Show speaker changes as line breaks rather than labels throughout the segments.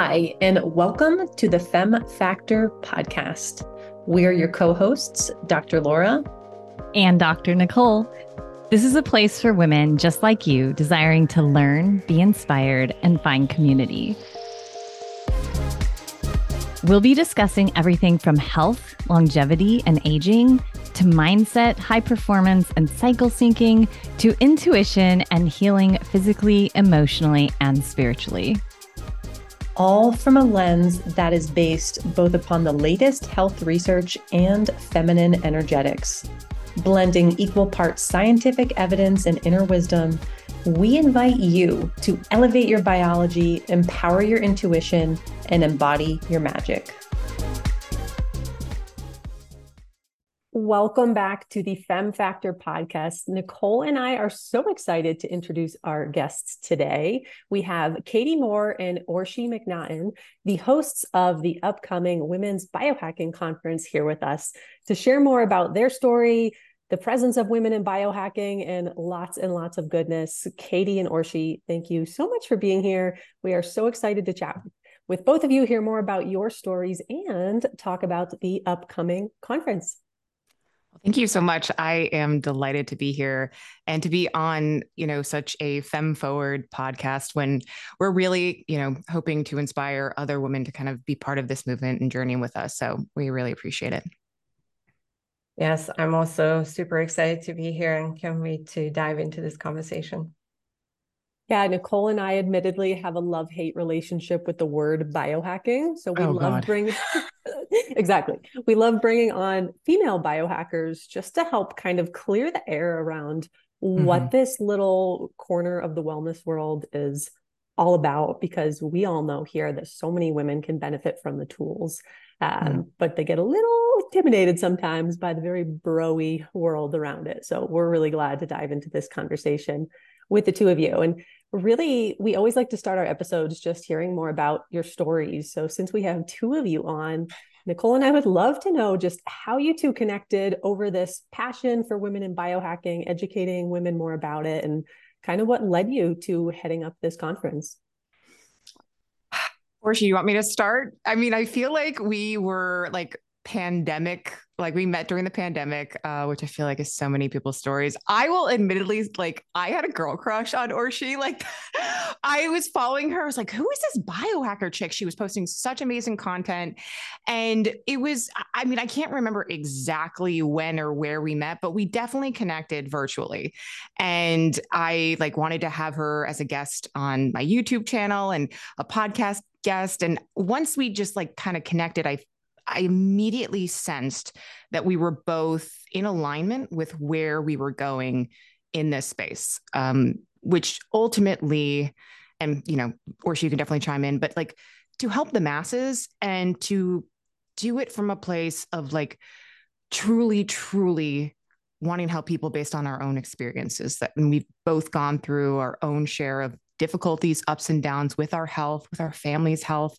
Hi, and welcome to the Fem Factor podcast. We're your co hosts, Dr. Laura
and Dr. Nicole. This is a place for women just like you, desiring to learn, be inspired, and find community. We'll be discussing everything from health, longevity, and aging to mindset, high performance, and cycle syncing to intuition and healing physically, emotionally, and spiritually
all from a lens that is based both upon the latest health research and feminine energetics. Blending equal parts scientific evidence and inner wisdom, we invite you to elevate your biology, empower your intuition, and embody your magic. Welcome back to the Fem Factor podcast. Nicole and I are so excited to introduce our guests today. We have Katie Moore and Orshi McNaughton, the hosts of the upcoming Women's Biohacking Conference, here with us to share more about their story, the presence of women in biohacking, and lots and lots of goodness. Katie and Orshi, thank you so much for being here. We are so excited to chat with both of you, hear more about your stories, and talk about the upcoming conference.
Thank you so much. I am delighted to be here and to be on, you know, such a fem forward podcast when we're really, you know, hoping to inspire other women to kind of be part of this movement and journey with us. So we really appreciate it.
Yes, I'm also super excited to be here and can't wait to dive into this conversation.
Yeah, Nicole and I admittedly have a love hate relationship with the word biohacking. So we oh, love God. bringing exactly. We love bringing on female biohackers just to help kind of clear the air around mm-hmm. what this little corner of the wellness world is all about because we all know here that so many women can benefit from the tools. Um, mm. But they get a little intimidated sometimes by the very broy world around it. So we're really glad to dive into this conversation with the two of you. And really, we always like to start our episodes just hearing more about your stories. So, since we have two of you on, Nicole and I would love to know just how you two connected over this passion for women in biohacking, educating women more about it, and kind of what led you to heading up this conference.
Orshi, you want me to start? I mean, I feel like we were like pandemic like we met during the pandemic uh, which i feel like is so many people's stories. I will admittedly like i had a girl crush on orshi like i was following her. I was like who is this biohacker chick? She was posting such amazing content. And it was i mean i can't remember exactly when or where we met but we definitely connected virtually. And i like wanted to have her as a guest on my youtube channel and a podcast guest. And once we just like kind of connected i I immediately sensed that we were both in alignment with where we were going in this space, um, which ultimately, and you know, Orshi can definitely chime in, but like to help the masses and to do it from a place of like truly, truly wanting to help people based on our own experiences that we've both gone through our own share of difficulties, ups and downs with our health, with our family's health.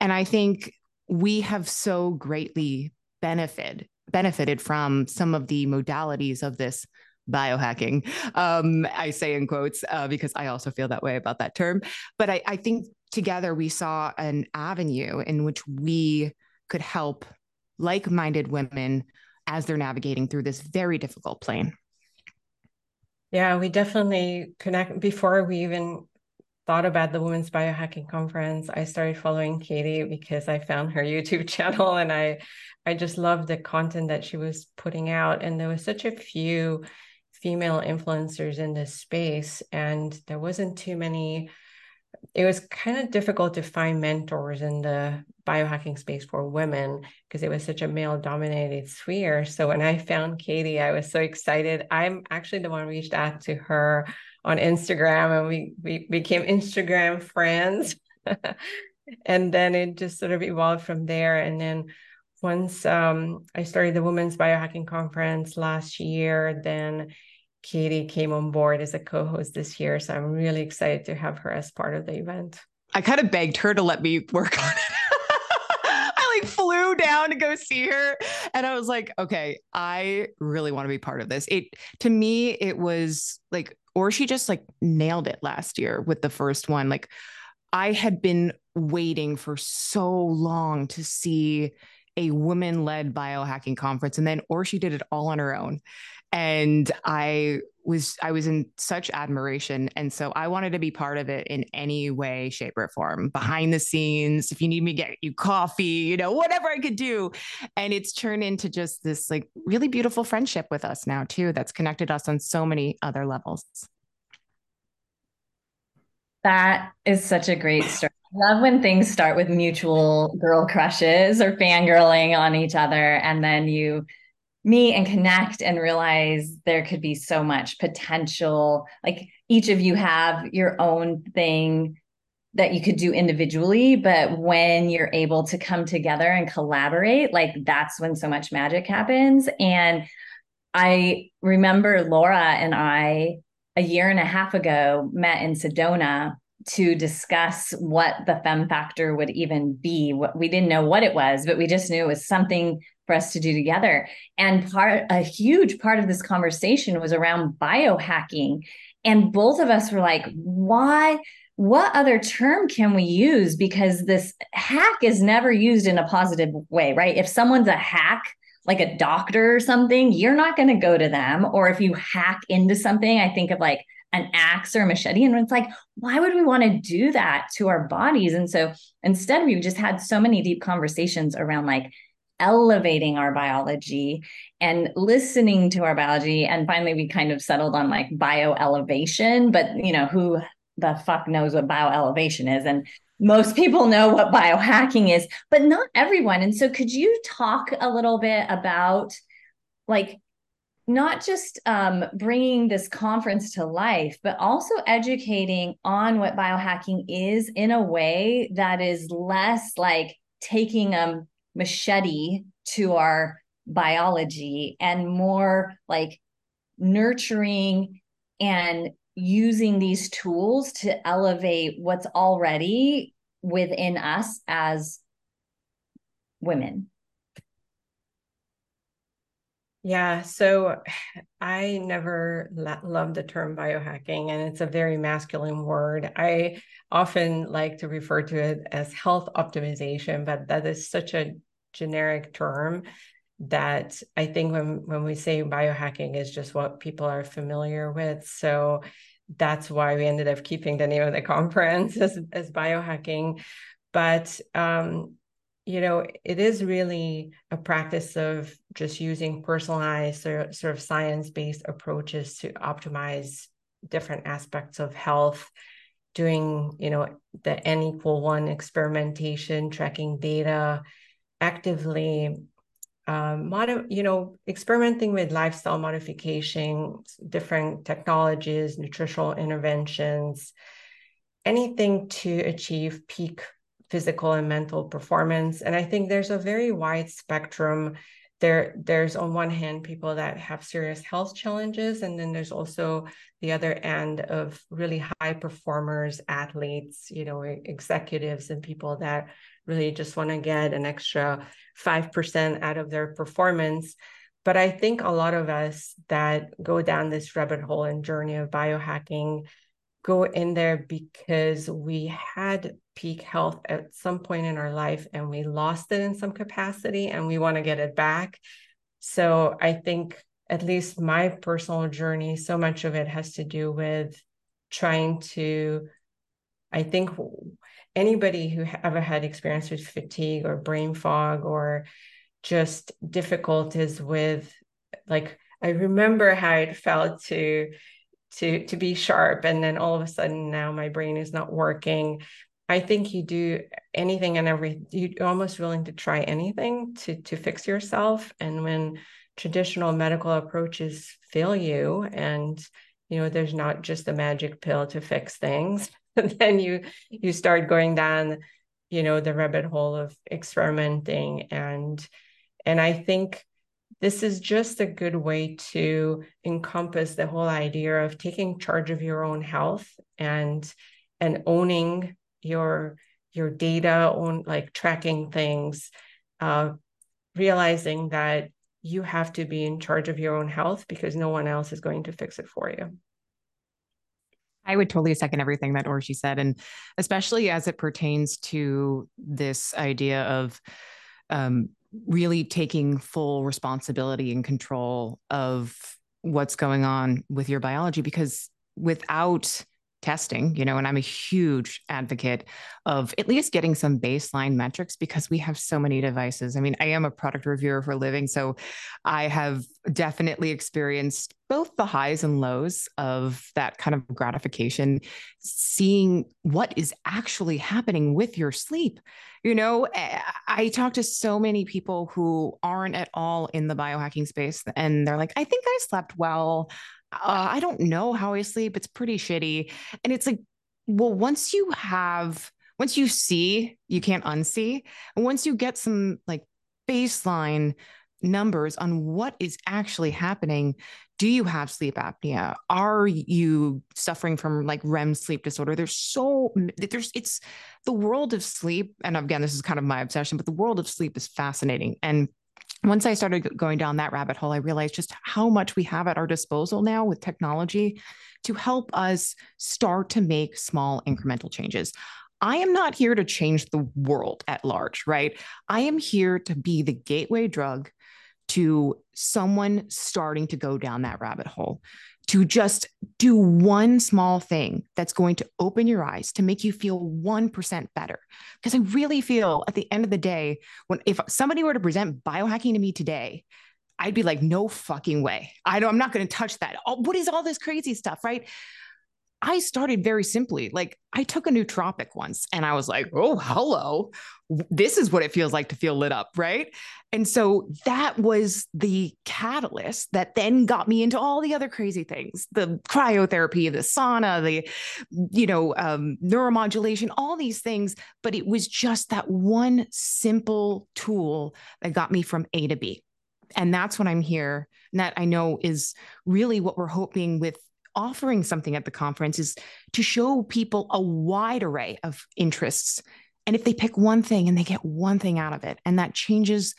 And I think we have so greatly benefited benefited from some of the modalities of this biohacking. Um, I say in quotes uh, because I also feel that way about that term. But I, I think together we saw an avenue in which we could help like minded women as they're navigating through this very difficult plane.
Yeah, we definitely connect before we even thought about the Women's Biohacking Conference, I started following Katie because I found her YouTube channel and I I just loved the content that she was putting out. And there was such a few female influencers in this space, and there wasn't too many. It was kind of difficult to find mentors in the biohacking space for women because it was such a male dominated sphere. So when I found Katie, I was so excited. I'm actually the one reached out to her on Instagram and we, we became Instagram friends. and then it just sort of evolved from there. And then once um, I started the Women's Biohacking Conference last year, then Katie came on board as a co host this year. So I'm really excited to have her as part of the event.
I kind of begged her to let me work on it. Down to go see her and I was like, okay, I really want to be part of this. It to me it was like Orshi just like nailed it last year with the first one. Like I had been waiting for so long to see a woman led biohacking conference. And then Orshi did it all on her own. And I was I was in such admiration. And so I wanted to be part of it in any way, shape, or form, behind the scenes. If you need me get you coffee, you know, whatever I could do. And it's turned into just this like really beautiful friendship with us now, too, that's connected us on so many other levels.
That is such a great story. I love when things start with mutual girl crushes or fangirling on each other, and then you meet and connect and realize there could be so much potential. Like each of you have your own thing that you could do individually, but when you're able to come together and collaborate, like that's when so much magic happens. And I remember Laura and I a year and a half ago met in Sedona to discuss what the fem factor would even be. What we didn't know what it was, but we just knew it was something for us to do together. And part a huge part of this conversation was around biohacking. And both of us were like, why? What other term can we use? Because this hack is never used in a positive way, right? If someone's a hack, like a doctor or something, you're not going to go to them. Or if you hack into something, I think of like an axe or a machete. And it's like, why would we want to do that to our bodies? And so instead, we've just had so many deep conversations around like elevating our biology and listening to our biology. And finally, we kind of settled on like bio elevation, but you know, who the fuck knows what bio elevation is? And most people know what biohacking is, but not everyone. And so, could you talk a little bit about like not just um, bringing this conference to life, but also educating on what biohacking is in a way that is less like taking a machete to our biology and more like nurturing and using these tools to elevate what's already within us as women.
Yeah, so I never loved the term biohacking, and it's a very masculine word. I often like to refer to it as health optimization, but that is such a generic term that I think when when we say biohacking is just what people are familiar with. So that's why we ended up keeping the name of the conference as, as biohacking. But um, you know, it is really a practice of just using personalized sort of science-based approaches to optimize different aspects of health doing you know the n equal one experimentation tracking data actively um, mod- you know experimenting with lifestyle modification different technologies nutritional interventions anything to achieve peak physical and mental performance. And I think there's a very wide spectrum. There, there's on one hand people that have serious health challenges, and then there's also the other end of really high performers, athletes, you know, executives, and people that really just want to get an extra five percent out of their performance. But I think a lot of us that go down this rabbit hole and journey of biohacking go in there because we had peak health at some point in our life and we lost it in some capacity and we want to get it back. So I think at least my personal journey, so much of it has to do with trying to, I think anybody who ever had experience with fatigue or brain fog or just difficulties with like I remember how it felt to to to be sharp and then all of a sudden now my brain is not working. I think you do anything and every you're almost willing to try anything to to fix yourself and when traditional medical approaches fail you and you know there's not just a magic pill to fix things then you you start going down you know the rabbit hole of experimenting and and i think this is just a good way to encompass the whole idea of taking charge of your own health and and owning your your data on like tracking things uh, realizing that you have to be in charge of your own health because no one else is going to fix it for you
I would totally second everything that Orshi said. And especially as it pertains to this idea of um, really taking full responsibility and control of what's going on with your biology, because without testing, you know, and I'm a huge advocate of at least getting some baseline metrics because we have so many devices. I mean, I am a product reviewer for living, so I have definitely experienced both the highs and lows of that kind of gratification, seeing what is actually happening with your sleep. You know, I talk to so many people who aren't at all in the biohacking space, and they're like, I think I slept well uh, I don't know how I sleep. It's pretty shitty. And it's like, well, once you have, once you see, you can't unsee. And once you get some like baseline numbers on what is actually happening, do you have sleep apnea? Are you suffering from like REM sleep disorder? There's so, there's, it's the world of sleep. And again, this is kind of my obsession, but the world of sleep is fascinating. And once I started going down that rabbit hole, I realized just how much we have at our disposal now with technology to help us start to make small incremental changes. I am not here to change the world at large, right? I am here to be the gateway drug to someone starting to go down that rabbit hole to just do one small thing that's going to open your eyes to make you feel 1% better. Because I really feel at the end of the day, when if somebody were to present biohacking to me today, I'd be like, no fucking way. I know I'm not going to touch that. What is all this crazy stuff, right? I started very simply. Like I took a nootropic once and I was like, oh, hello. This is what it feels like to feel lit up. Right. And so that was the catalyst that then got me into all the other crazy things the cryotherapy, the sauna, the, you know, um, neuromodulation, all these things. But it was just that one simple tool that got me from A to B. And that's what I'm here. And that I know is really what we're hoping with offering something at the conference is to show people a wide array of interests. And if they pick one thing and they get one thing out of it, and that changes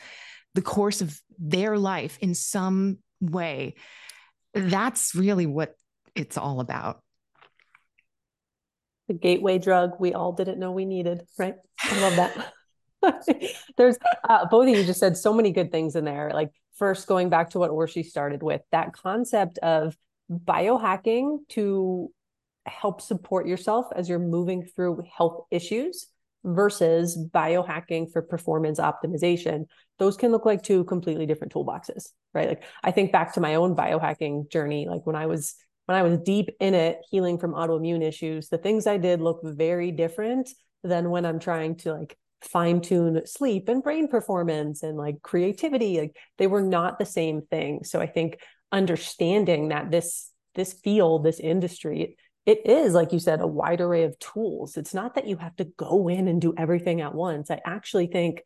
the course of their life in some way, that's really what it's all about.
The gateway drug we all didn't know we needed, right? I love that. There's uh, both of you just said so many good things in there. Like, first, going back to what Orshi started with, that concept of biohacking to help support yourself as you're moving through health issues versus biohacking for performance optimization. Those can look like two completely different toolboxes right? Like i think back to my own biohacking journey like when i was when i was deep in it healing from autoimmune issues the things i did look very different than when i'm trying to like fine tune sleep and brain performance and like creativity like they were not the same thing. So i think understanding that this this field this industry it is like you said a wide array of tools. It's not that you have to go in and do everything at once. I actually think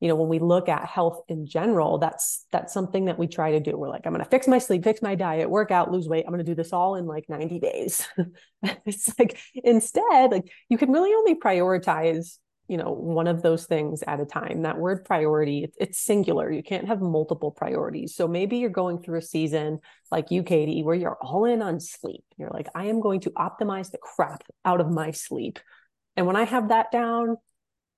you know when we look at health in general that's that's something that we try to do. We're like i'm going to fix my sleep fix my diet work out lose weight. I'm going to do this all in like 90 days. It's like instead like you can really only prioritize you know one of those things at a time. That word priority it's, singular. You can't have multiple priorities. So maybe you're going through a season like you katie where you're all in on sleep. You're like i am going to optimize the crap out of my sleep. And when i have that down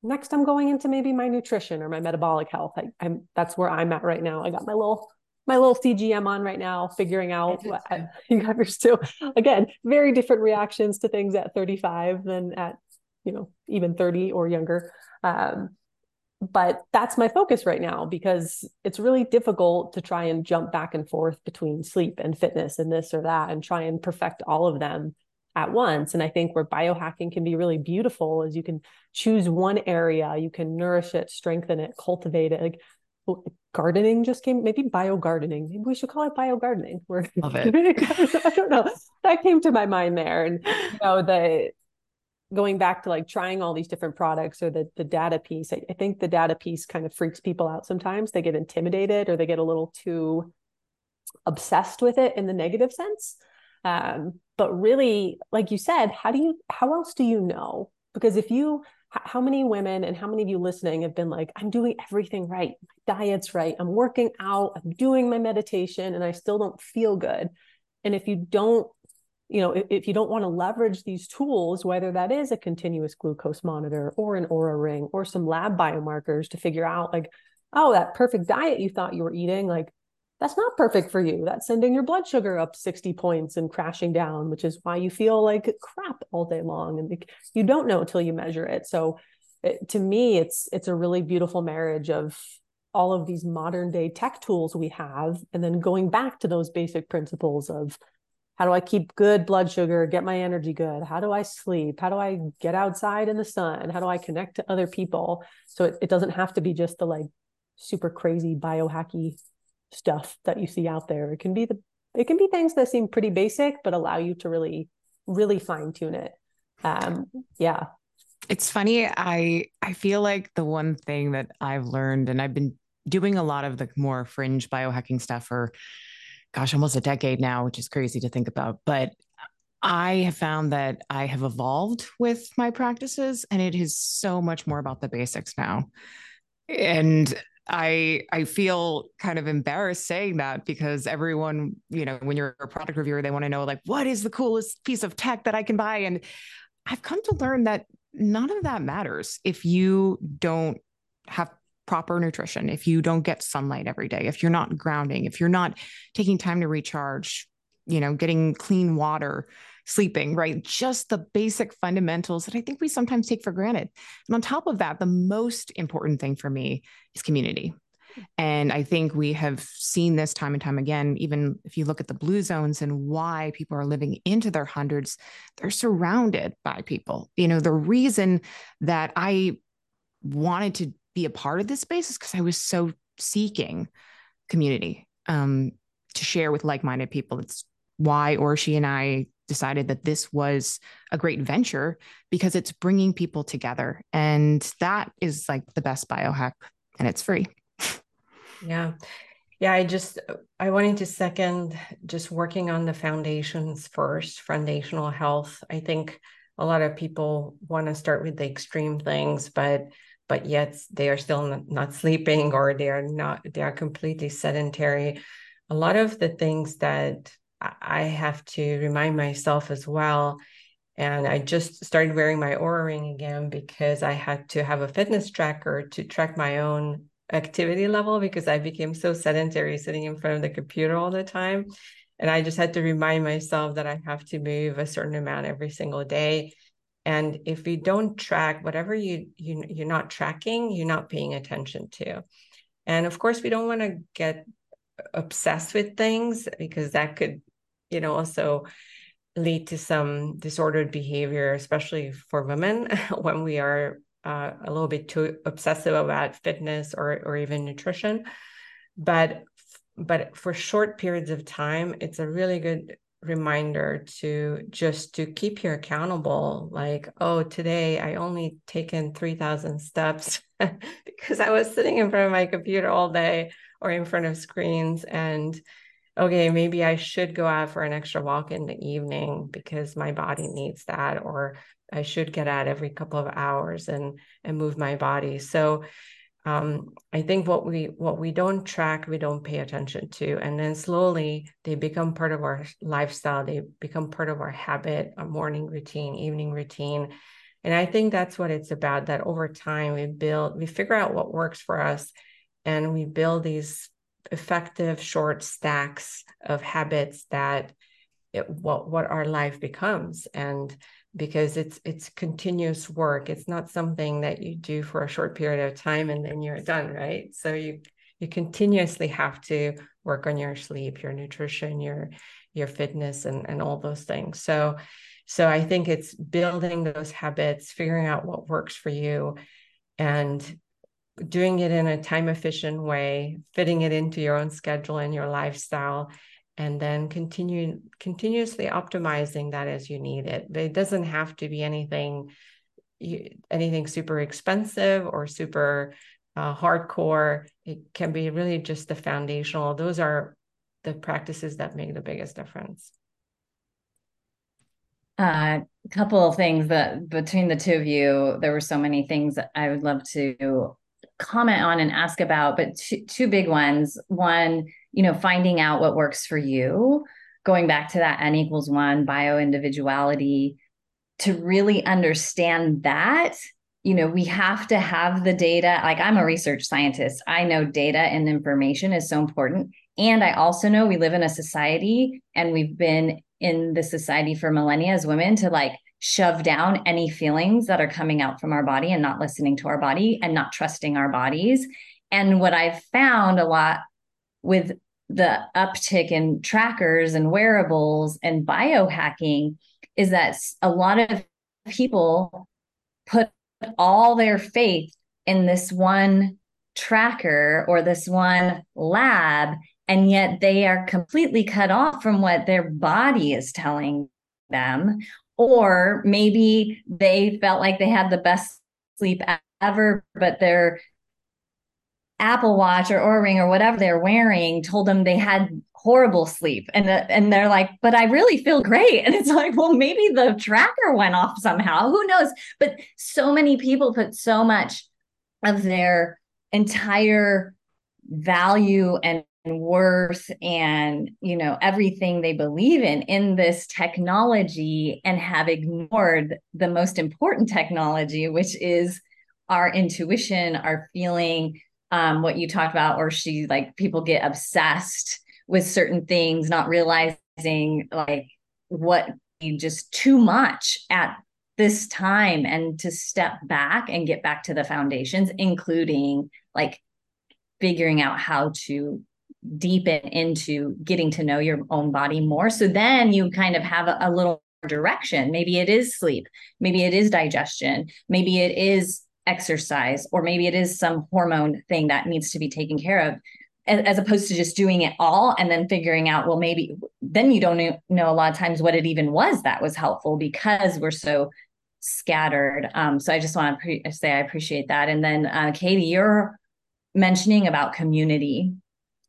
next i'm going into maybe my nutrition or my metabolic health. I, am that's where i'm at right now. I got my little my little CGM on right now, figuring out what I, you got yours too. Again, very different reactions to things at 35 than at you know even 30 or younger. Um, but that's my focus right now because it's really difficult to try and jump back and forth between sleep and fitness and this or that and try and perfect all of them at once. And i think where biohacking can be really beautiful is you can choose one area you can nourish it strengthen it cultivate it. Like gardening just came maybe bio gardening maybe we should call it bio gardening
love it.
I don't know. That came to my mind there. And you know the going back to like trying all these different products or the the data piece I, I, think the data piece kind of freaks people out sometimes. They get intimidated or they get a little too obsessed with it in the negative sense. Um, but really like you said how do you how else do you know? Because if you how many women and how many of you listening have been like i'm doing everything right. My diet's right. I'm working out. I'm doing my meditation and i still don't feel good. And if you don't you know, if, if you don't want to leverage these tools, whether that is a continuous glucose monitor or an Oura ring or some lab biomarkers to figure out like, oh, that perfect diet you thought you were eating, like that's not perfect for you. That's sending your blood sugar up 60 points and crashing down, which is why you feel like crap all day long. And you don't know until you measure it. So it, to me, it's it's a really beautiful marriage of all of these modern day tech tools we have, and then going back to those basic principles of how do I keep good blood sugar, get my energy good? How do I sleep? How do I get outside in the sun? How do I connect to other people? So it, it doesn't have to be just the like super crazy biohacky stuff that you see out there. It can be the it can be things that seem pretty basic, but allow you to really, really fine tune it. Um, yeah.
It's funny. I I feel like the one thing that I've learned, and I've been doing a lot of the more fringe biohacking stuff for gosh, almost a decade now, which is crazy to think about. But I have found that I have evolved with my practices and it is so much more about the basics now. And I I feel kind of embarrassed saying that because everyone, you know, when you're a product reviewer, they want to know like what is the coolest piece of tech that I can buy and I've come to learn that none of that matters if you don't have proper nutrition, if you don't get sunlight every day, if you're not grounding, if you're not taking time to recharge, you know, getting clean water, sleeping, right? Just the basic fundamentals that I think we sometimes take for granted. And on top of that, the most important thing for me is community. And I think we have seen this time and time again, even if you look at the blue zones and why people are living into their hundreds, they're surrounded by people. You know, the reason that I wanted to be a part of this space is because I was so seeking community um, to share with like-minded people. It's why Orshi and I decided that this was a great venture because it's bringing people together, and that is like the best biohack, and it's free.
yeah. Yeah, I just I wanted to second just working on the foundations first, foundational health. I think a lot of people want to start with the extreme things, but but yet they are still not, sleeping or they are not they are completely sedentary. A lot of the things that i have to remind myself as well and i just started wearing my Oura ring again because i had to have a fitness tracker to track my own activity level because i became so sedentary sitting in front of the computer all the time. And i just had to remind myself that i have to move a certain amount every single day and if you don't track whatever you, you you're not tracking you're not paying attention to. And of course we don't want to get obsessed with things because that could you know also lead to some disordered behavior especially for women when we are uh, a little bit too obsessive about fitness or or even nutrition. But but for short periods of time it's a really good reminder to just to keep you accountable like oh today i only taken 3000 steps because i was sitting in front of my computer all day or in front of screens and okay maybe i should go out for an extra walk in the evening because my body needs that or i should get out every couple of hours and and move my body. So um, I think what we what we don't track, we don't pay attention to, and then slowly they become part of our lifestyle. They become part of our habit, our morning routine, evening routine, and I think that's what it's about. That over time we build, we figure out what works for us, and we build these effective short stacks of habits that it, what what our life becomes and because it's it's continuous work. It's not something that you do for a short period of time and then you're done right? So you you continuously have to work on your sleep your nutrition your your fitness and and all those things. So so i think it's building those habits figuring out what works for you and doing it in a time efficient way fitting it into your own schedule and your lifestyle and then continue continuously optimizing that as you need it. But it doesn't have to be anything anything super expensive or super uh, hardcore. It can be really just the foundational. Those are the practices that make the biggest difference.
A uh, couple of things that between the two of you, there were so many things that I would love to comment on and ask about, but two, two big ones. One, you know, finding out what works for you. going back to that N equals one bio individuality, to really understand that, you know, we have to have the data. Like I'm a research scientist, I know data and information is so important. And I also know we live in a society and we've been in the society for millennia as women to like shove down any feelings that are coming out from our body and not listening to our body and not trusting our bodies. And what I've found a lot with the uptick in trackers and wearables and biohacking is that a lot of people put all their faith in this one tracker or this one lab and yet they are completely cut off from what their body is telling them or maybe they felt like they had the best sleep ever but their apple watch or Oura ring or whatever they're wearing told them they had horrible sleep. And uh, and they're like but i really feel great. And it's like well maybe the tracker went off somehow. Who knows? But so many people put so much of their entire value and worth and you know everything they believe in in this technology and have ignored the most important technology which is our intuition our feeling um, what you talked about Orshi like people get obsessed with certain things not realizing like what just too much at this time and to step back and get back to the foundations including like figuring out how to deepen into getting to know your own body more. So then you kind of have a, a little direction. Maybe it is sleep, maybe it is digestion, maybe it is exercise, or maybe it is some hormone thing that needs to be taken care of. As, opposed to just doing it all and then figuring out, well, maybe then you don't know a lot of times what it even was that was helpful because we're so scattered. Um, so I just want to pre- say I appreciate that. And then, uh, Katie, you're mentioning about community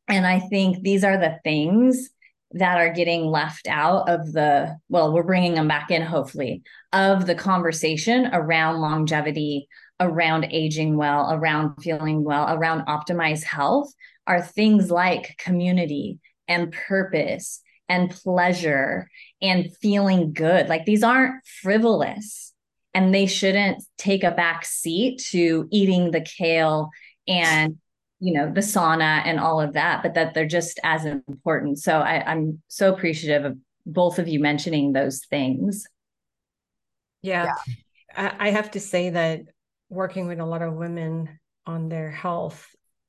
and I think these are the things that are getting left out of the, well, we're bringing them back in, hopefully, of the conversation around longevity, around aging well, around feeling well, around optimized health are things like community and purpose and pleasure and feeling good. Like these aren't frivolous and they shouldn't take a back seat to eating the kale and you know the sauna and all of that but that they're just as important. So I, i'm so appreciative of both of you mentioning those things.
Yeah, yeah. I, I have to say that working with a lot of women on their health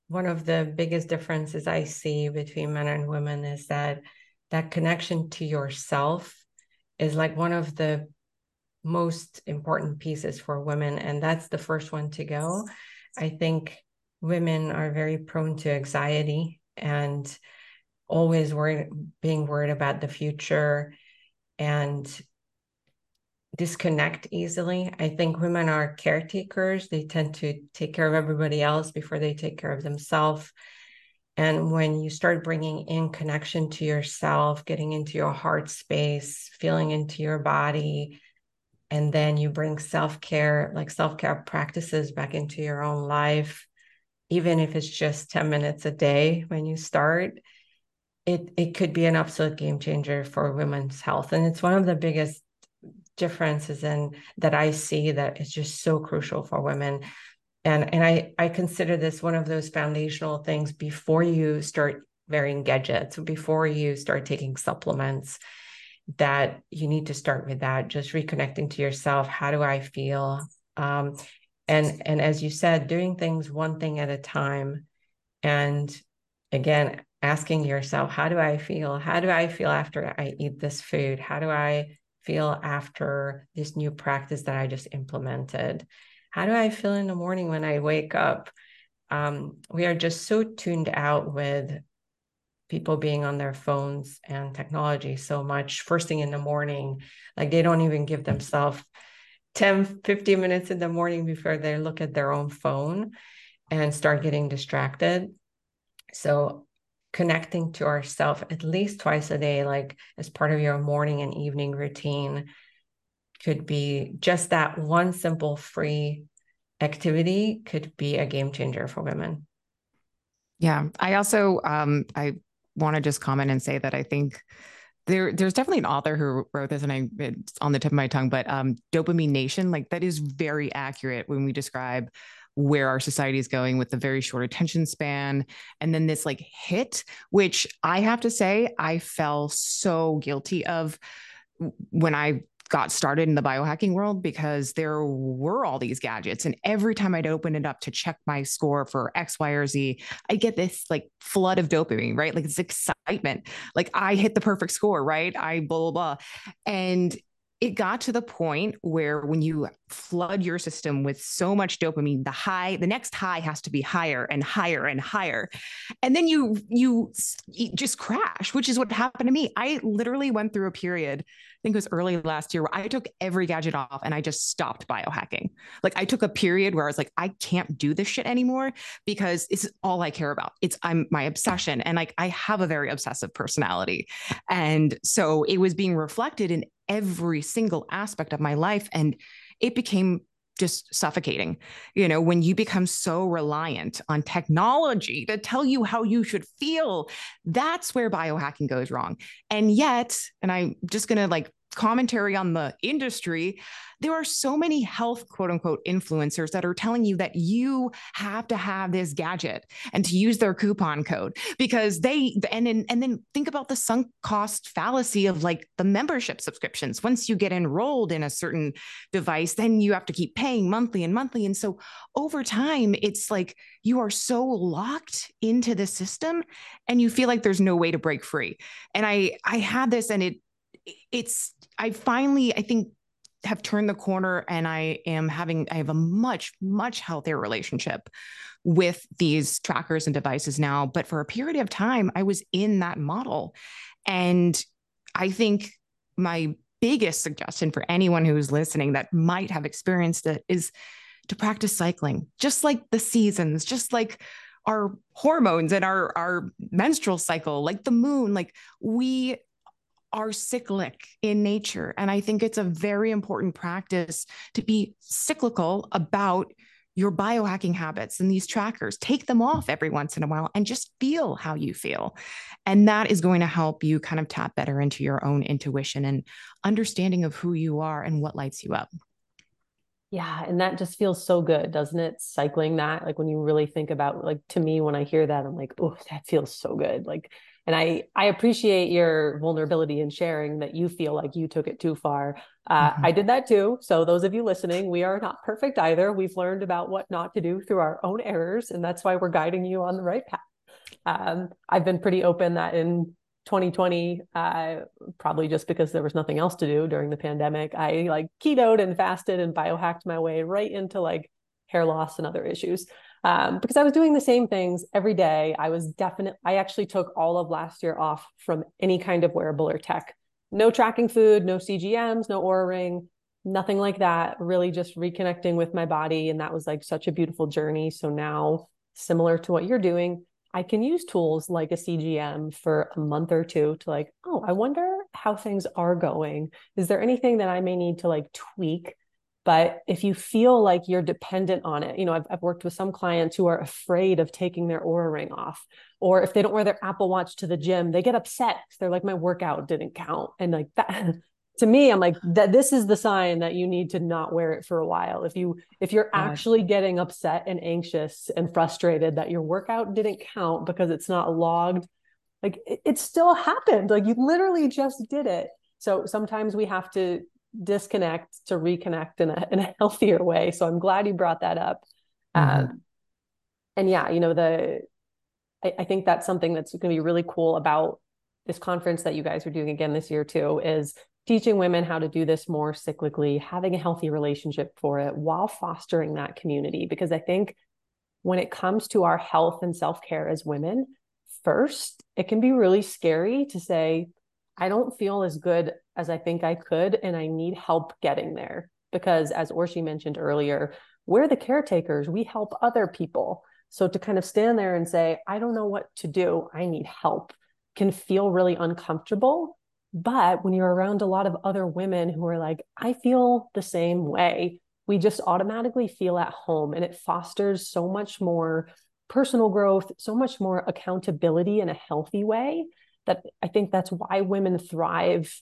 one of the biggest differences i see between men and women is that that connection to yourself is like one of the most important pieces for women and that's the first one to go. I think women are very prone to anxiety and always worried being worried about the future and disconnect easily. I think women are caretakers. They tend to take care of everybody else before they take care of themselves. And when you start bringing in connection to yourself, getting into your heart space, feeling into your body, and then you bring self care, like self care practices back into your own life, even if it's just 10 minutes a day when you start, it, it could be an absolute game changer for women's health. And it's one of the biggest differences in that I see that is just so crucial for women. And, and I, I consider this one of those foundational things before you start wearing gadgets, before you start taking supplements, that you need to start with that, just reconnecting to yourself. How do I feel? Um, and and as you said doing things one thing at a time. And again asking yourself how do i feel? How do i feel after i eat this food? How do i feel after this new practice that i just implemented? How do i feel in the morning when i wake up? Um, we are just so tuned out with people being on their phones and technology so much first thing in the morning like they don't even give themselves 10, 15 minutes in the morning before they look at their own phone and start getting distracted. So connecting to ourself at least twice a day, like as part of your morning and evening routine, could be just that one simple free activity could be a game changer for women.
Yeah. I also um I want to just comment and say that I think there there's definitely an author who wrote this and I it's on the tip of my tongue, but um dopamine nation, like that is very accurate when we describe where our society is going with the very short attention span and then this like hit which i have to say i fell so guilty of when i got started in the biohacking world because there were all these gadgets. And every time I'd open it up to check my score for X, Y, or Z, I get this like flood of dopamine, right? Like this excitement. Like I hit the perfect score, right? I blah, blah, blah. And it got to the point where when you flood your system with so much dopamine the high the next high has to be higher and higher and higher. And then you you, just crash which is what happened to me. I literally went through a period i think it was early last year where i took every gadget off and i just stopped biohacking. Like i took a period where i was like i can't do this shit anymore because it's all i care about. It's i'm my obsession. And like i have a very obsessive personality. And so it was being reflected in every single aspect of my life. And it became just suffocating. You know, when you become so reliant on technology to tell you how you should feel, that's where biohacking goes wrong. And yet, and I'm just going to like commentary on the industry, there are so many health quote unquote influencers that are telling you that you have to have this gadget and to use their coupon code because they and then and then think about the sunk cost fallacy of like the membership subscriptions. Once you get enrolled in a certain device, then you have to keep paying monthly and monthly. And so over time, it's like you are so locked into the system and you feel like there's no way to break free. And I I had this and it it's I finally I think have turned the corner and I am having I have a much much healthier relationship with these trackers and devices now. But for a period of time I was in that model. And I think my biggest suggestion for anyone who's listening that might have experienced it is to practice cycling just like the seasons just like our hormones and our our menstrual cycle like the moon. Like we are cyclic in nature. And I think it's a very important practice to be cyclical about your biohacking habits and these trackers. Take them off every once in a while and just feel how you feel. And that is going to help you kind of tap better into your own intuition and understanding of who you are and what lights you up.
Yeah. And that just feels so good, doesn't it? Cycling that, like when you really think about, like to me, when I hear that, I'm like, oh, that feels so good. Like and i i appreciate your vulnerability in sharing that you feel like you took it too far. Uh, mm-hmm. i did that too. So those of you listening we are not perfect either. We've learned about what not to do through our own errors and that's why we're guiding you on the right path. Um, i've been pretty open that in 2020 uh, probably just because there was nothing else to do during the pandemic i like ketoed and fasted and biohacked my way right into like hair loss and other issues um, because I was doing the same things every day. I was definitely, I actually took all of last year off from any kind of wearable or tech. No tracking food, no CGMs, no Oura ring, nothing like that. Really just reconnecting with my body. And that was like such a beautiful journey. So now, similar to what you're doing, I can use tools like a CGM for a month or two to like, oh, I wonder how things are going. Is there anything that I may need to like tweak but if you feel like you're dependent on it, you know, I've, I've worked with some clients who are afraid of taking their Oura ring off, or if they don't wear their Apple Watch to the gym, they get upset. They're like, my workout didn't count. And like that, to me, I'm like, that this is the sign that you need to not wear it for a while. If you, if you're actually getting upset and anxious and frustrated that your workout didn't count because it's not logged, like it, it still happened. Like you literally just did it. So sometimes we have to disconnect to reconnect in a in a healthier way. So I'm glad you brought that up. Mm-hmm. Um, and yeah, you know the I, I think that's something that's going to be really cool about this conference that you guys are doing again this year too is teaching women how to do this more cyclically, having a healthy relationship for it while fostering that community. Because I think when it comes to our health and self care as women, first, it can be really scary to say, I don't feel as good as I think I could, and I need help getting there. Because as Orshi mentioned earlier, we're the caretakers, we help other people. So to kind of stand there and say, I don't know what to do, I need help, can feel really uncomfortable. But when you're around a lot of other women who are like, I feel the same way, we just automatically feel at home and it fosters so much more personal growth, so much more accountability in a healthy way that I think that's why women thrive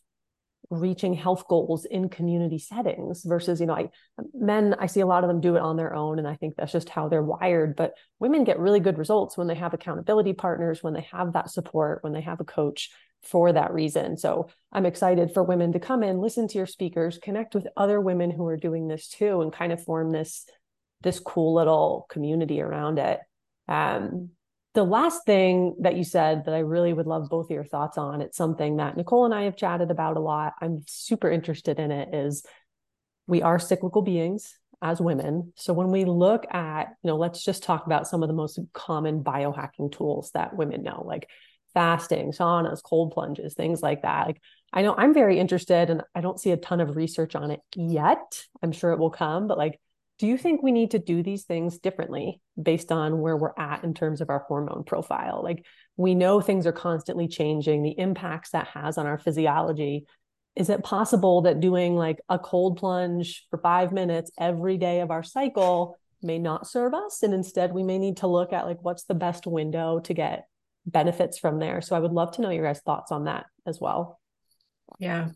reaching health goals in community settings versus you know I, men i see a lot of them do it on their own and i think that's just how they're wired but women get really good results when they have accountability partners when they have that support when they have a coach for that reason. So i'm excited for women to come in listen to your speakers connect with other women who are doing this too and kind of form this this cool little community around it. Um, the last thing that you said that I really would love both of your thoughts on, it's something that Nicole and I have chatted about a lot. I'm super interested in it is we are cyclical beings as women. So when we look at, you know, let's just talk about some of the most common biohacking tools that women know, like fasting, saunas, cold plunges, things like that. Like I know I'm very interested and I don't see a ton of research on it yet. I'm sure it will come, but like do you think we need to do these things differently based on where we're at in terms of our hormone profile? Like we know things are constantly changing, the impacts that has on our physiology. Is it possible that doing like a cold plunge for five minutes every day of our cycle may not serve us? And instead, we may need to look at like what's the best window to get benefits from there. So I would love to know your guys' thoughts on that as well.
Yeah.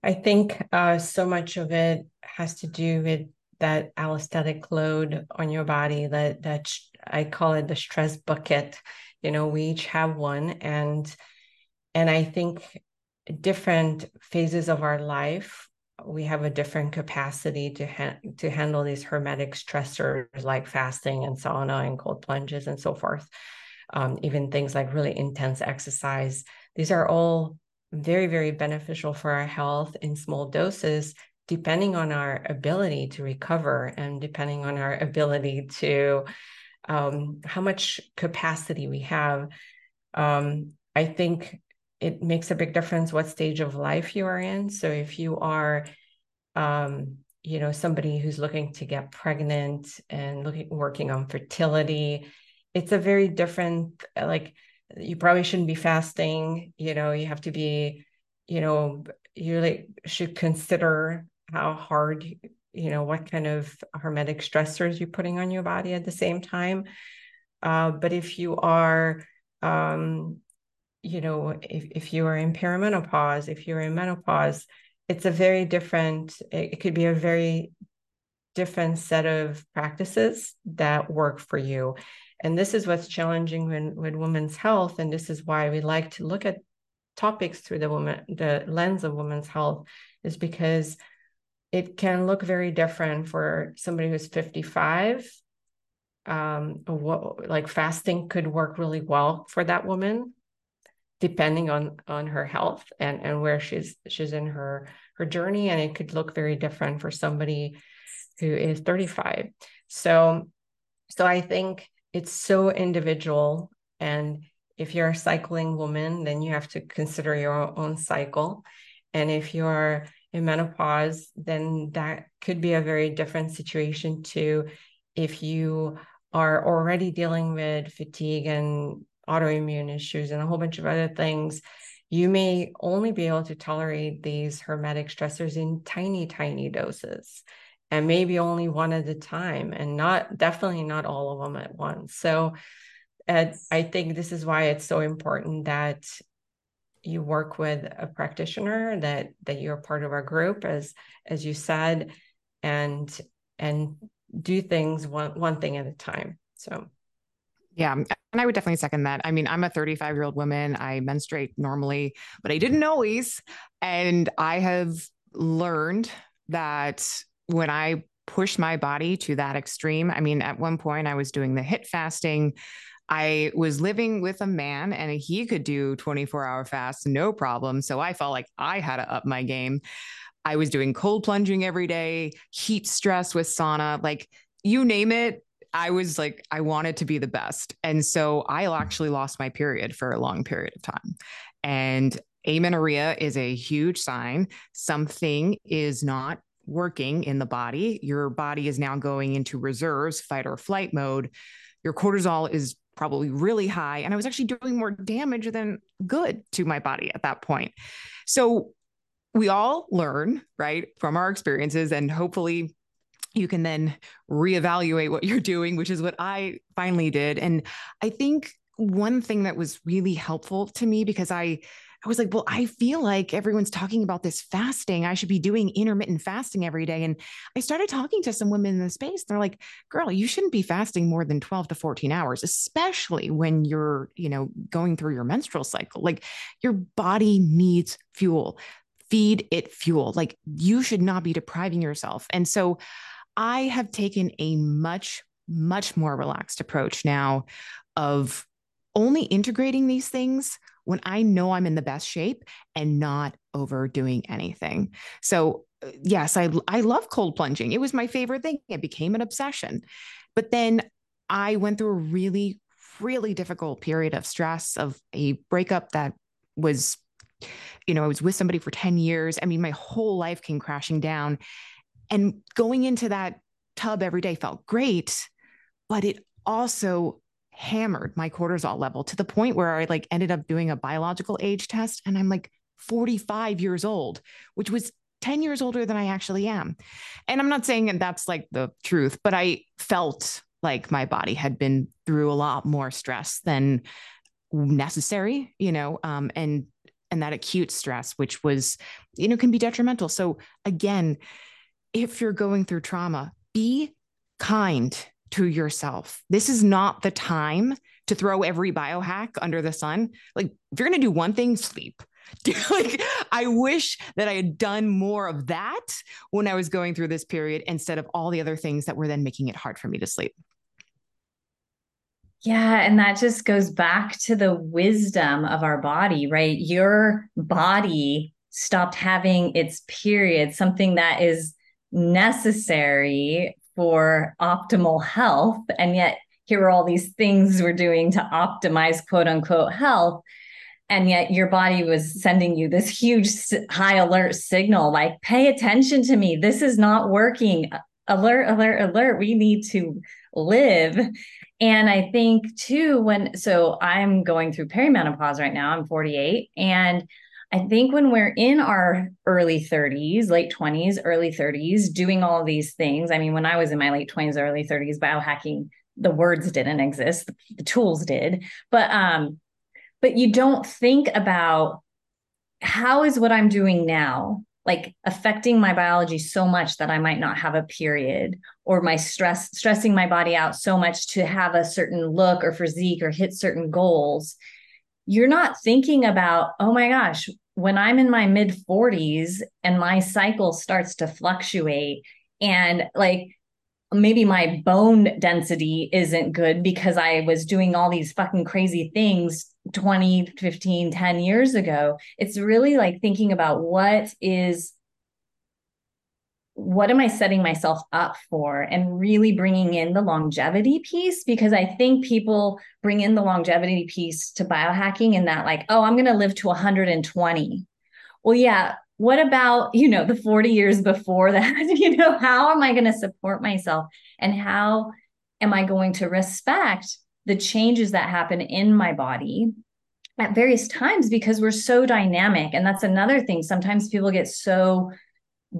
I think uh, so much of it has to do with that allostatic load on your body that that I call it the stress bucket. You know we each have one and and I think different phases of our life we have a different capacity to ha- to handle these hormetic stressors like fasting and sauna and cold plunges and so forth. Um, even things like really intense exercise. These are all very very beneficial for our health in small doses depending on our ability to recover and depending on our ability to um, how much capacity we have um, i think it makes a big difference what stage of life you are in. So if you are um, you know somebody who's looking to get pregnant and looking working on fertility it's a very different like you probably shouldn't be fasting. You know you have to be you know you like should consider how hard you know what kind of hormetic stressors you're putting on your body at the same time. Uh, but if you are um, you know if, if you are in perimenopause if you're in menopause it's a very different it, it could be a very different set of practices that work for you. And this is what's challenging when with women's health. And this is why we like to look at topics through the woman the lens of women's health is because it can look very different for somebody who's 55 um what like fasting could work really well for that woman depending on on her health and and where she's she's in her her journey and it could look very different for somebody who is 35 so so i think it's so individual and if you're a cycling woman then you have to consider your own cycle. And if you're in menopause, then that could be a very different situation too. if you are already dealing with fatigue and autoimmune issues and a whole bunch of other things. You may only be able to tolerate these hormetic stressors in tiny, tiny doses and maybe only one at a time and not definitely not all of them at once. So I think this is why it's so important that you work with a practitioner that that you're part of our group as as you said and and do things one one thing at a time so.
Yeah um, and i would definitely second that. I mean i'm a 35 year old woman. I menstruate normally but i didn't always. And i have learned that when i push my body to that extreme i mean at one point i was doing the HIT fasting I was living with a man and he could do 24 hour fasts, no problem. So I felt like I had to up my game. I was doing cold plunging every day, heat stress with sauna, like you name it. I was like, I wanted to be the best. And so I hmm. actually lost my period for a long period of time. And amenorrhea is a huge sign. Something is not working in the body. Your body is now going into reserves, fight or flight mode. Your cortisol is probably really high. And I was actually doing more damage than good to my body at that point. So we all learn, right, from our experiences. And hopefully you can then reevaluate what you're doing, which is what I finally did. And I think one thing that was really helpful to me because I I was like, well, I feel like everyone's talking about this fasting. I should be doing intermittent fasting every day. And I started talking to some women in the space. They're like, girl, you shouldn't be fasting more than 12 to 14 hours, especially when you're, you know, going through your menstrual cycle. Like your body needs fuel. Feed it fuel. Like you should not be depriving yourself. And so I have taken a much, much more relaxed approach now of only integrating these things when I know I'm in the best shape and not overdoing anything. So, uh, yes, I I love cold plunging. It was my favorite thing. It became an obsession. But then I went through a really really difficult period of stress of a breakup that was you know, I was with somebody for 10 years. I mean, my whole life came crashing down. And going into that tub every day felt great, but it also hammered my cortisol level to the point where I like ended up doing a biological age test and I'm like 45 years old, which was 10 years older than I actually am. And I'm not saying that that's like the truth, but I felt like my body had been through a lot more stress than necessary, you know, um, and and that acute stress, which was, you know, can be detrimental. So again, if you're going through trauma, be kind to yourself. This is not the time to throw every biohack under the sun. Like, if you're going to do one thing, sleep. like, I wish that I had done more of that when I was going through this period instead of all the other things that were then making it hard for me to sleep.
Yeah. And that just goes back to the wisdom of our body, right? Your body stopped having its period, something that is necessary for optimal health. And yet, here are all these things we're doing to optimize quote unquote health. And yet, your body was sending you this huge high alert signal like, pay attention to me. This is not working. Alert, alert, alert. We need to live. And I think too, when so I'm going through perimenopause right now, I'm 48. And I think when we're in our early 30s, late 20s, early 30s, doing all these things. I mean, when I was in my late 20s, early 30s, biohacking, the words didn't exist, the tools did. But um, but you don't think about how is what I'm doing now like affecting my biology so much that I might not have a period or my stress stressing my body out so much to have a certain look or physique or hit certain goals you're not thinking about oh my gosh when I'm in my mid 40s and my cycle starts to fluctuate and like maybe my bone density isn't good because I was doing all these fucking crazy things 20, 15, 10 years ago. It's really like thinking about what is what am I setting myself up for and really bringing in the longevity piece because I think people bring in the longevity piece to biohacking and that like, oh, I'm going to live to 120. Well, yeah, what about, you know, the 40 years before that? you know, how am I going to support myself and how am I going to respect the changes that happen in my body at various times because we're so dynamic and that's another thing sometimes people get so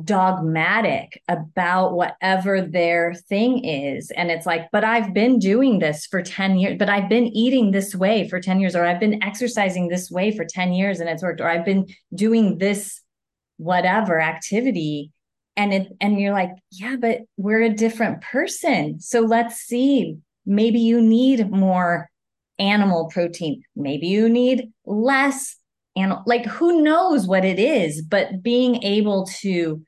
dogmatic about whatever their thing is. And it's like, but I've been doing this for 10 years, but I've been eating this way for 10 years, or I've been exercising this way for 10 years and it's worked, or I've been doing this whatever activity. And it and you're like, yeah, but we're a different person. So let's see. Maybe you need more animal protein. Maybe you need less and like who knows what it is but being able to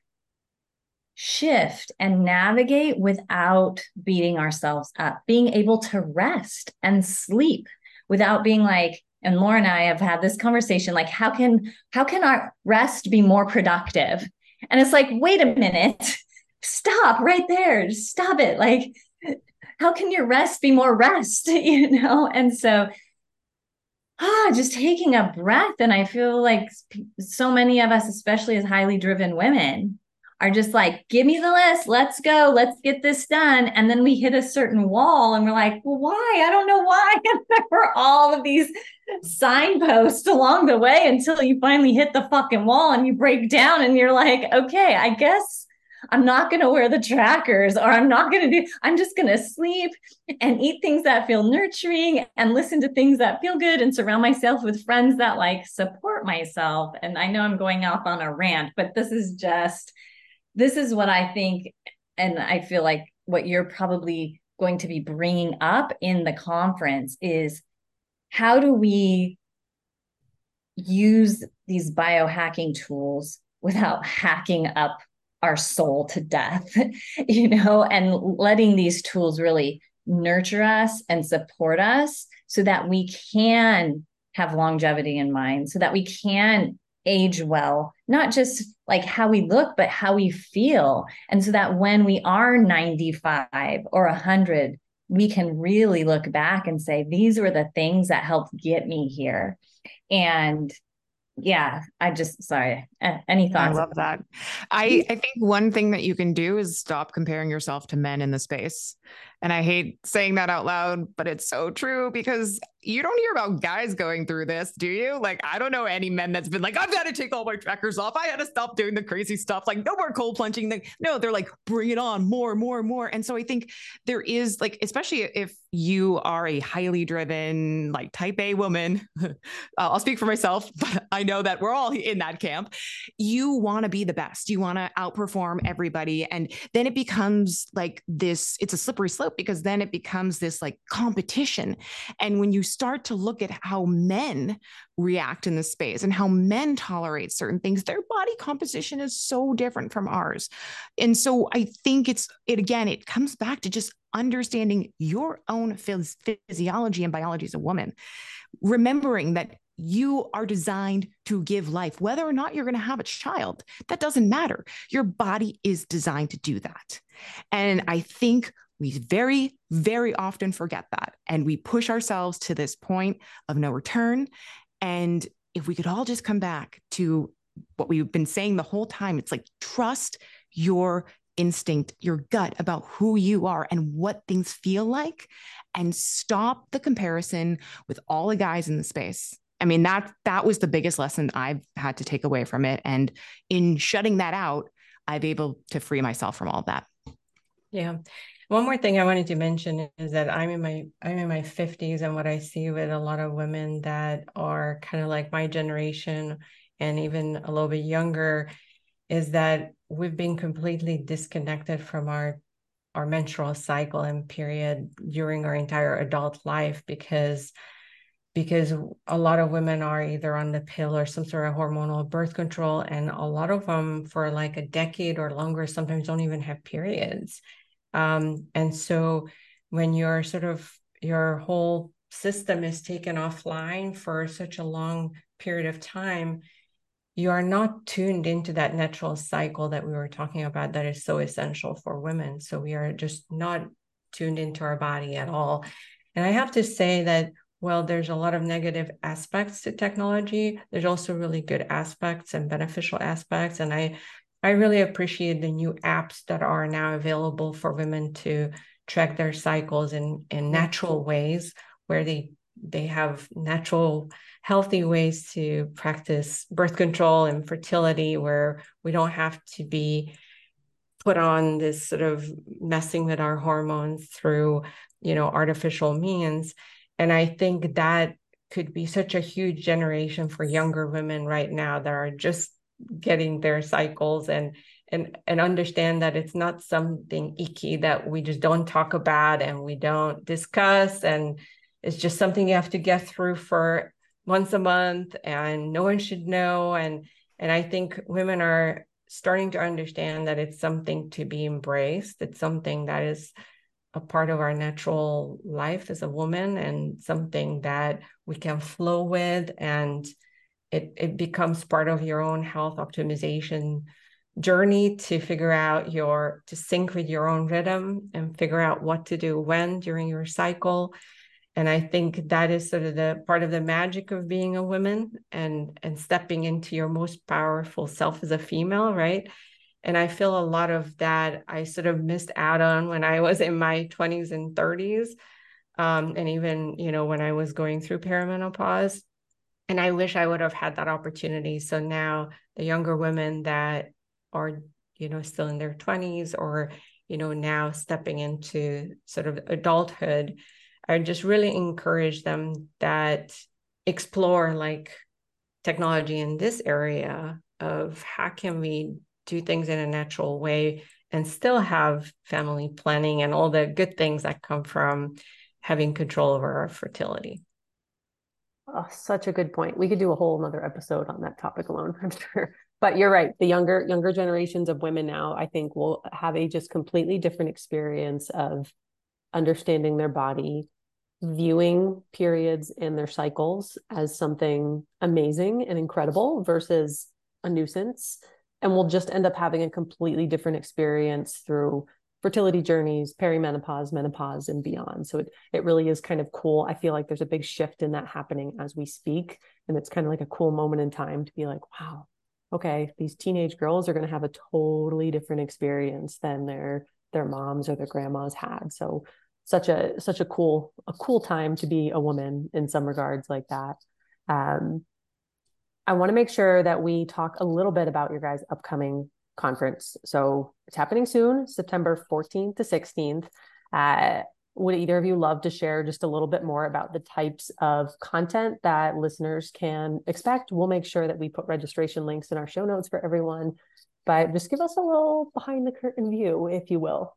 shift and navigate without beating ourselves up being able to rest and sleep without being like and Laura and I have had this conversation like how can how can our rest be more productive? And it's like wait a minute stop right there stop it like how can your rest be more rest you know? And so ah, just taking a breath. And I feel like so many of us, especially as highly driven women, are just like, give me the list, let's go, let's get this done. And then we hit a certain wall and we're like, well, why? I don't know why. And there were all of these signposts along the way until you finally hit the fucking wall and you break down and you're like, okay, I guess I'm not going to wear the trackers or I'm not going to do, I'm just going to sleep and eat things that feel nurturing and listen to things that feel good and surround myself with friends that like support myself. And I know I'm going off on a rant, but this is just, this is what I think. And I feel like what you're probably going to be bringing up in the conference is how do we use these biohacking tools without hacking up our soul to death, you know, and letting these tools really nurture us and support us so that we can have longevity in mind, so that we can age well, not just like how we look, but how we feel. And so that when we are 95 or 100, we can really look back and say, these were the things that helped get me here. And yeah, I just sorry. Any thoughts?
I love that. I I think one thing that you can do is stop comparing yourself to men in the space. And I hate saying that out loud, but it's so true because you don't hear about guys going through this, do you? Like, I don't know any men that's been like, I've got to take all my trackers off. I had to stop doing the crazy stuff. Like, no more cold plunging. No, they're like, bring it on more, more, more. And so I think there is like, especially if you are a highly driven, like type A woman, I'll speak for myself, but I know that we're all in that camp. You want to be the best. You want to outperform everybody. And then it becomes like this, it's a slippery slope because then it becomes this like competition. And when you start to look at how men react in this space and how men tolerate certain things, their body composition is so different from ours. And so I think it's it again, it comes back to just understanding your own phys- physiology and biology as a woman, remembering that you are designed to give life, whether or not you're going to have a child. That doesn't matter. Your body is designed to do that. And I think we very, very often forget that. And we push ourselves to this point of no return. And if we could all just come back to what we've been saying the whole time, it's like trust your instinct, your gut about who you are and what things feel like, and stop the comparison with all the guys in the space. I mean, that that was the biggest lesson I've had to take away from it. And in shutting that out, I've able to free myself from all of that.
Yeah. One more thing I wanted to mention is that I'm in my I'm in my 50s and what I see with a lot of women that are kind of like my generation and even a little bit younger is that we've been completely disconnected from our our menstrual cycle and period during our entire adult life because because a lot of women are either on the pill or some sort of hormonal birth control and a lot of them for like a decade or longer sometimes don't even have periods um, and so when your sort of your whole system is taken offline for such a long period of time, you are not tuned into that natural cycle that we were talking about that is so essential for women. So we are just not tuned into our body at all. And I have to say that well, there's a lot of negative aspects to technology. There's also really good aspects and beneficial aspects. And I I really appreciate the new apps that are now available for women to track their cycles in, in mm-hmm. natural ways where they they have natural healthy ways to practice birth control and fertility where we don't have to be put on this sort of messing with our hormones through you know artificial means. And i think that could be such a huge generation for younger women right now that are just getting their cycles and and and understand that it's not something icky that we just don't talk about and we don't discuss. And it's just something you have to get through for once a month and no one should know. And and i think women are starting to understand that it's something to be embraced. It's something that is a part of our natural life as a woman and something that we can flow with and it, it becomes part of your own health optimization journey to figure out your to sync with your own rhythm and figure out what to do when during your cycle. And i think that is sort of the part of the magic of being a woman and and stepping into your most powerful self as a female right? And i feel a lot of that i sort of missed out on when i was in my 20s and 30s um, and even you know when i was going through perimenopause and I wish I would have had that opportunity. So now the younger women that are you know, still in their 20s or, you know, now stepping into sort of adulthood, I just really encourage them that explore like technology in this area of how can we do things in a natural way and still have family planning and all the good things that come from having control over our fertility.
Oh, such a good point. We could do a whole another episode on that topic alone, I'm sure. But you're right. The younger younger generations of women now, I think, will have a just completely different experience of understanding their body, viewing periods and their cycles as something amazing and incredible versus a nuisance and we'll just end up having a completely different experience through fertility journeys perimenopause menopause and beyond. So it, it really is kind of cool. I feel like there's a big shift in that happening as we speak. And it's kind of like a cool moment in time to be like wow okay these teenage girls are going to have a totally different experience than their their moms or their grandmas had. So such a such a cool a cool time to be a woman in some regards like that. Um, i want to make sure that we talk a little bit about your guys upcoming conference so it's happening soon september 14th to 16th uh, would either of you love to share just a little bit more about the types of content that listeners can expect we'll make sure that we put registration links in our show notes for everyone but just give us a little behind the curtain view if you will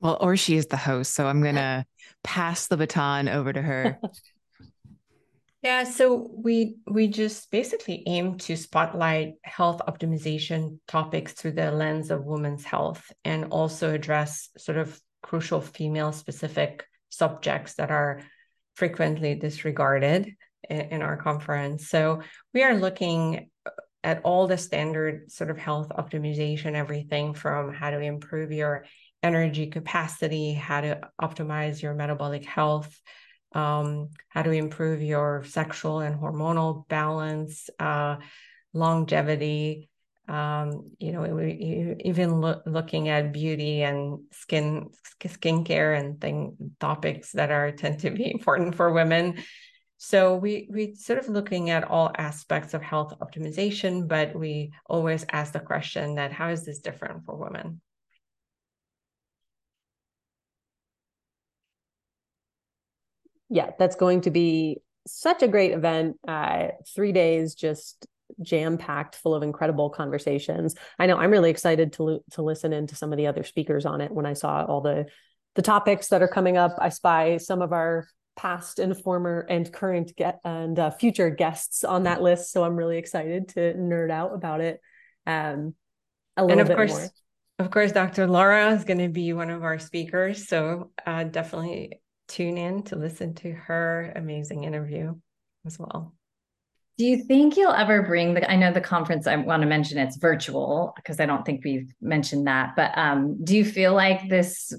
well, Orshi is the host. So I'm going to pass the baton over to her.
yeah. So we, we just basically aim to spotlight health optimization topics through the lens of women's health and also address sort of crucial female specific subjects that are frequently disregarded in, in our conference. So we are looking at all the standard sort of health optimization, everything from how to improve your energy capacity, how to optimize your metabolic health, um, how to improve your sexual and hormonal balance, uh, longevity. Um, you know, we, even lo- looking at beauty and skin skincare and thing topics that are tend to be important for women. So we we sort of looking at all aspects of health optimization, but we always ask the question that how is this different for women?
Yeah, that's going to be such a great event. Uh, three days, just jam packed, full of incredible conversations. I know I'm really excited to to listen into some of the other speakers on it. When I saw all the the topics that are coming up, I spy some of our past and former and current get and uh, future guests on that list. So I'm really excited to nerd out about it. Um, a little
and of
bit
course,
more.
Of course, Dr. Laura is going to be one of our speakers. So uh, definitely tune in to listen to her amazing interview as well.
Do you think you'll ever bring the? I know the conference. I want to mention it's virtual because I don't think we've mentioned that. But um, do you feel like this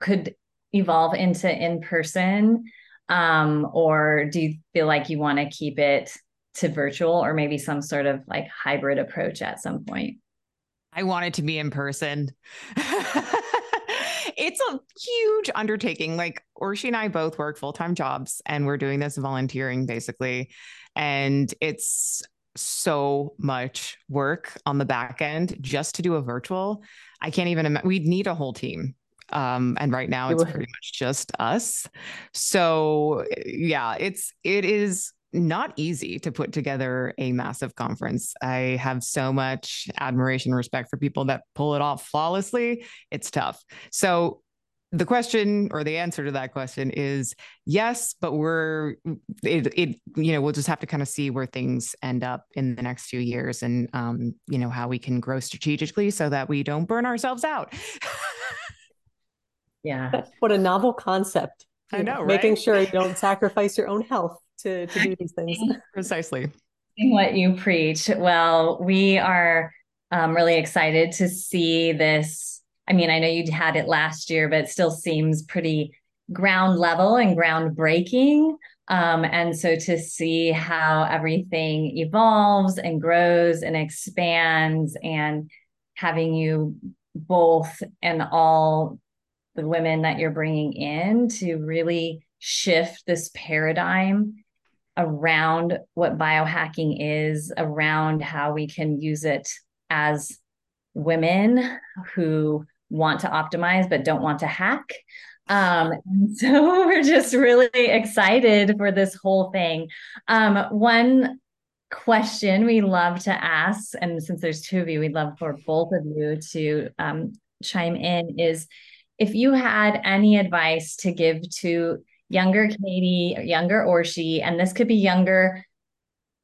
could evolve into in person, um, or do you feel like you want to keep it to virtual, or maybe some sort of like hybrid approach at some point?
I want it to be in person. it's a huge undertaking. Like Orshi and I both work full time jobs and we're doing this volunteering basically. And it's so much work on the back end just to do a virtual. I can't even imagine. We'd need a whole team. Um, and right now it's pretty much just us. So yeah, it's, it is not easy to put together a massive conference. I have so much admiration and respect for people that pull it off flawlessly. It's tough. So the question or the answer to that question is yes, but we're it, it you know we'll just have to kind of see where things end up in the next few years and um you know how we can grow strategically so that we don't burn ourselves out.
yeah.
What a novel concept.
I know, right?
Making sure you don't sacrifice your own health to, to do these things.
Precisely.
What you preach. Well, we are um, really excited to see this. I mean, I know you had it last year, but it still seems pretty ground level and groundbreaking. Um, and so to see how everything evolves and grows and expands, and having you both and all the women that you're bringing in to really shift this paradigm around what biohacking is, around how we can use it as women who want to optimize but don't want to hack. Um, so we're just really excited for this whole thing. Um, one question we love to ask, and since there's two of you, we'd love for both of you to um, chime in is if you had any advice to give to younger Katie, younger Orshi, and this could be younger,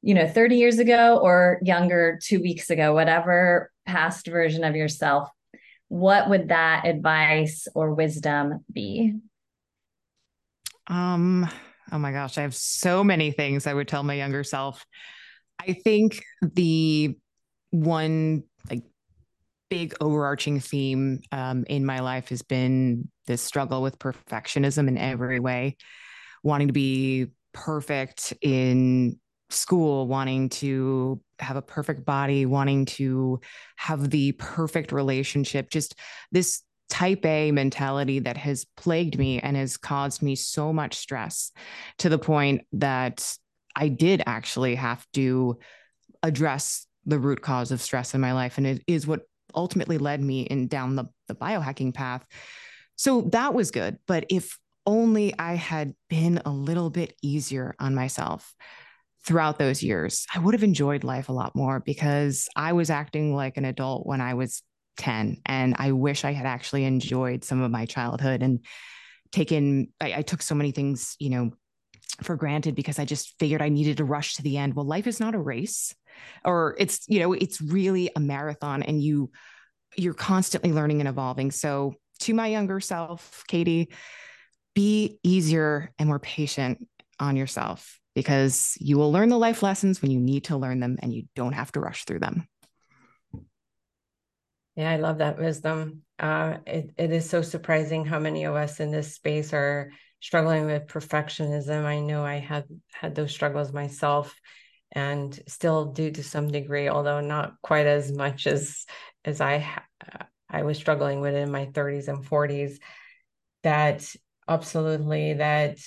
you know, 30 years ago or younger two weeks ago, whatever past version of yourself, what would that advice or wisdom be?
Um, oh my gosh, I have so many things I would tell my younger self. I think the one like big overarching theme um, in my life has been this struggle with perfectionism in every way, wanting to be perfect in school, wanting to have a perfect body, wanting to have the perfect relationship, just this type A mentality that has plagued me and has caused me so much stress to the point that I did actually have to address the root cause of stress in my life. And it is what ultimately led me in down the, the biohacking path. So that was good. But if only I had been a little bit easier on myself throughout those years, I would have enjoyed life a lot more because I was acting like an adult when I was 10. And I wish I had actually enjoyed some of my childhood and taken, I, I took so many things, you know, for granted because I just figured I needed to rush to the end. Well, life is not a race or it's, you know, it's really a marathon and you, you're constantly learning and evolving. So to my younger self, Katie, be easier and more patient on yourself because you will learn the life lessons when you need to learn them and you don't have to rush through them.
Yeah, I love that wisdom. Uh, it, it is so surprising how many of us in this space are struggling with perfectionism. I know I had had those struggles myself and still do to some degree, although not quite as much as as I I was struggling with in my 30s and 40s. That absolutely that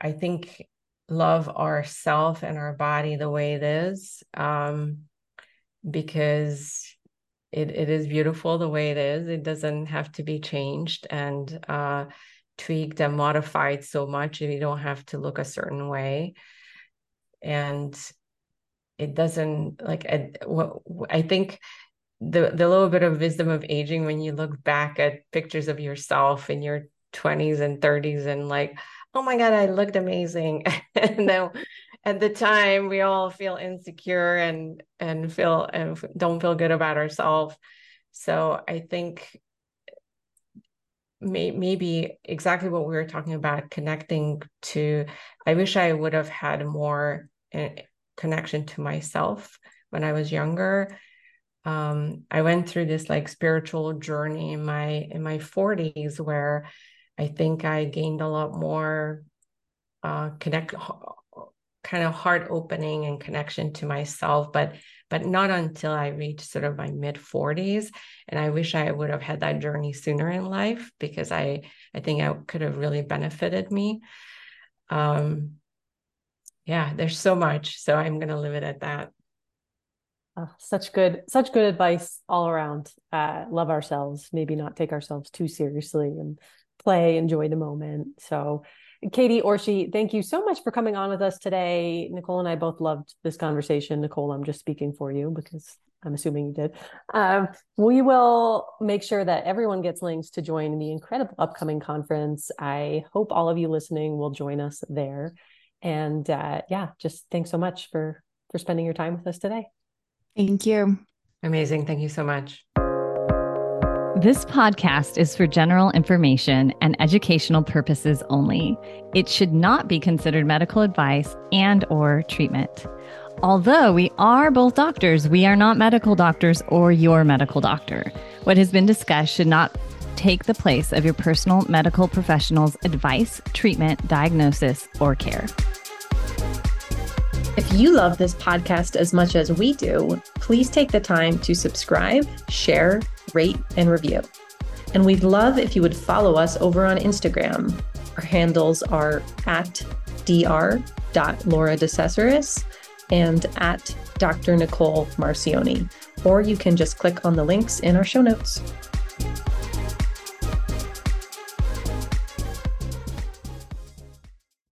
I think love ourself and our body the way it is um, because it, it is beautiful the way it is it doesn't have to be changed and uh, tweaked and modified so much you don't have to look a certain way and it doesn't like I, I think the the little bit of wisdom of aging when you look back at pictures of yourself in your 20s and 30s and like oh my god i looked amazing. And then at the time we all feel insecure and and feel and don't feel good about ourselves so i think may, maybe exactly what we were talking about connecting to i wish i would have had more uh, connection to myself when i was younger um, i went through this like spiritual journey in my in my 40s where i think i gained a lot more uh, connect kind of heart opening and connection to myself but but not until i reached sort of my mid 40s and i wish i would have had that journey sooner in life because i i think i could have really benefited me. Um yeah there's so much so i'm going to leave it at that
oh, such good such good advice all around uh love ourselves maybe not take ourselves too seriously and play enjoy the moment so Katie Orshi, thank you so much for coming on with us today. Nicole and I both loved this conversation. Nicole, I'm just speaking for you because I'm assuming you did. Um, we will make sure that everyone gets links to join the incredible upcoming conference. I hope all of you listening will join us there. And uh, yeah, just thanks so much for for spending your time with us today.
Thank you.
Amazing. Thank you so much.
This podcast is for general information and educational purposes only. It should not be considered medical advice and or treatment. Although we are both doctors, we are not medical doctors or your medical doctor. What has been discussed should not take the place of your personal medical professional's advice, treatment, diagnosis, or care.
If you love this podcast as much as we do, please take the time to subscribe, share, rate, and review. And we'd love if you would follow us over on Instagram. Our handles are at dr.laura
and at Dr. Nicole Marcioni. Or you can just click on the links in our show notes.